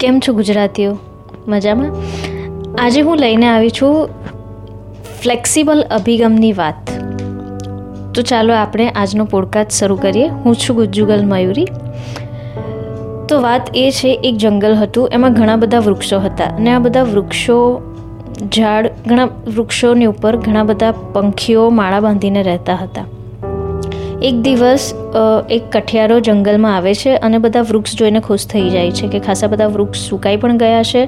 કેમ છો ગુજરાતીઓ? મજામાં? આજે હું લઈને આવી છું ફ્લેક્સિબલ અભિગમની વાત. તો ચાલો આપણે આજનો પોડકાસ્ટ શરૂ કરીએ. હું છું ગુજ્જુગલ મયુરી. તો વાત એ છે, એક જંગલ હતું. એમાં ઘણા બધા વૃક્ષો હતા. અને આ બધા વૃક્ષો, ઝાડ, ઘણા વૃક્ષોની ઉપર ઘણા બધા પંખીઓ, માળા બાંધીને રહેતા હતા. એક દિવસ એક કઠિયારો જંગલમાં આવે છે અને બધા વૃક્ષ જોઈને ખુશ થઈ જાય છે કે ખાસા બધા વૃક્ષ સુકાઈ પણ ગયા છે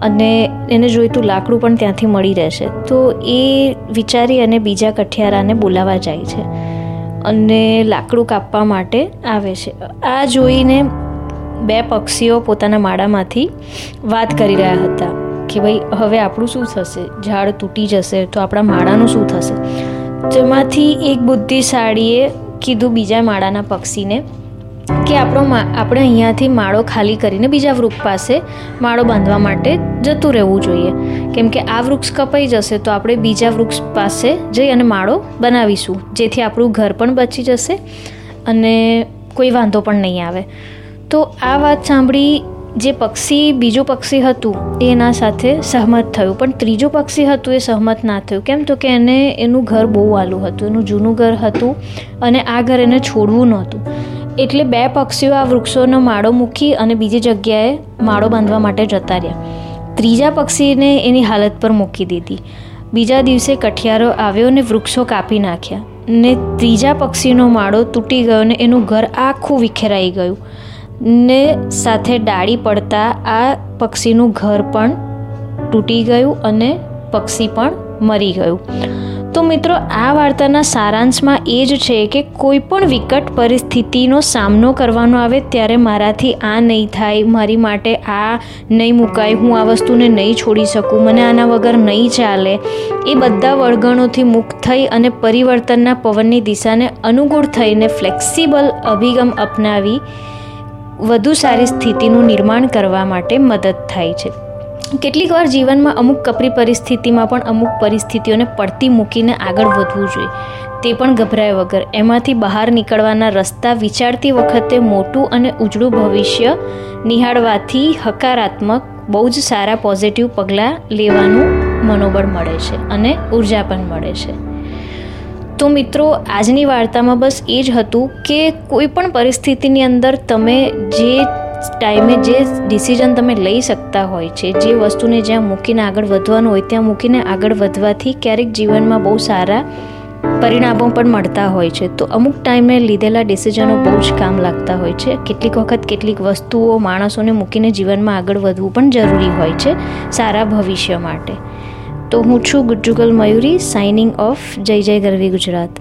અને એને જોઈતું લાકડું પણ ત્યાંથી મળી રહેશે. તો એ વિચારી અને બીજા કઠિયારાને બોલાવા જાય છે અને લાકડું કાપવા માટે આવે છે. આ જોઈને બે પક્ષીઓ પોતાના માળામાંથી વાત કરી રહ્યા હતા કે ભાઈ, હવે આપણું શું થશે? ઝાડ તૂટી જશે તો આપણા માળાનું શું થશે? તેમાંથી એક બુદ્ધિશાળીએ કીધું બીજા માળાના પક્ષીને કે આપણો આપણે અહીંયાથી માળો ખાલી કરીને બીજા વૃક્ષ પાસે માળો બાંધવા માટે જતું રહેવું જોઈએ. કેમ કે આ વૃક્ષ કપાઈ જશે તો આપણે બીજા વૃક્ષ પાસે જઈ અને માળો બનાવીશું, જેથી આપણું ઘર પણ બચી જશે અને કોઈ વાંધો પણ નહીં આવે. તો આ વાત સાંભળી જે પક્ષી, બીજું પક્ષી હતું, એના સાથે સહમત થયું. પણ ત્રીજું પક્ષી હતું, એ સહમત ના થયું. કેમ? તો કે એને એનું ઘર બહુ વાલું હતું. એનું જૂનું ઘર હતું અને આ ઘર એને છોડવું નહોતું. એટલે બે પક્ષીઓ આ વૃક્ષોનો માળો મૂકી અને બીજી જગ્યાએ માળો બાંધવા માટે જતા રહ્યા. ત્રીજા પક્ષીને એની હાલત પર મૂકી દીધી. બીજા દિવસે કઠિયારો આવ્યો ને વૃક્ષો કાપી નાખ્યા. ને ત્રીજા પક્ષીનો માળો તૂટી ગયો ને એનું ઘર આખું વિખેરાઈ ગયું. ને સાથે ડાળી પડતા આ પક્ષીનું ઘર પણ તૂટી ગયું અને પક્ષી પણ મરી ગયું. તો મિત્રો, આ વાર્તાના સારાંશમાં એ જ છે કે કોઈ પણ વિકટ પરિસ્થિતિનો સામનો કરવાનો આવે ત્યારે મારાથી આ નહીં થાય, મારી માટે આ નહીં મુકાય, હું આ વસ્તુને નહીં છોડી શકું, મને આના વગર નહીં ચાલે. એ બધા વળગણોથી મુક્ત થઈ અને પરિવર્તનના પવનની દિશાને અનુકૂળ થઈને ફ્લેક્સિબલ અભિગમ અપનાવી વધુ સારી સ્થિતિનું નિર્માણ કરવા માટે મદદ થાય છે. કેટલીક વાર જીવનમાં અમુક કપરી પરિસ્થિતિમાં પણ અમુક પરિસ્થિતિઓને પડતી મૂકીને આગળ વધવું જોઈએ. તે પણ ગભરાય વગર. એમાંથી બહાર નીકળવાના રસ્તા વિચારતી વખતે મોટું અને ઉજળું ભવિષ્ય નિહાળવાથી હકારાત્મક, બહુ જ સારા પોઝિટિવ પગલાં લેવાનું મનોબળ મળે છે અને ઊર્જા પણ મળે છે. તો મિત્રો, આજની વાર્તામાં બસ એ જ હતું કે કોઈ પણ પરિસ્થિતિની અંદર તમે જે ટાઈમે જે ડિસિઝન તમે લઈ શકતા હોય છે, જે વસ્તુને જ્યાં મૂકીને આગળ વધવાનું હોય, ત્યાં મૂકીને આગળ વધવાથી ક્યારેક જીવનમાં બહુ સારા પરિણામો પણ મળતા હોય છે. તો અમુક ટાઈમે લીધેલા ડિસિઝનો બહુ જ કામ લાગતા હોય છે. કેટલીક વખત કેટલીક વસ્તુઓ માણસોને મૂકીને જીવનમાં આગળ વધવું પણ જરૂરી હોય છે સારા ભવિષ્ય માટે. તો હું છું ગુજ્જુગલ મયુરી સાઇનિંગ ઓફ જય જય ગરવી ગુજરાત.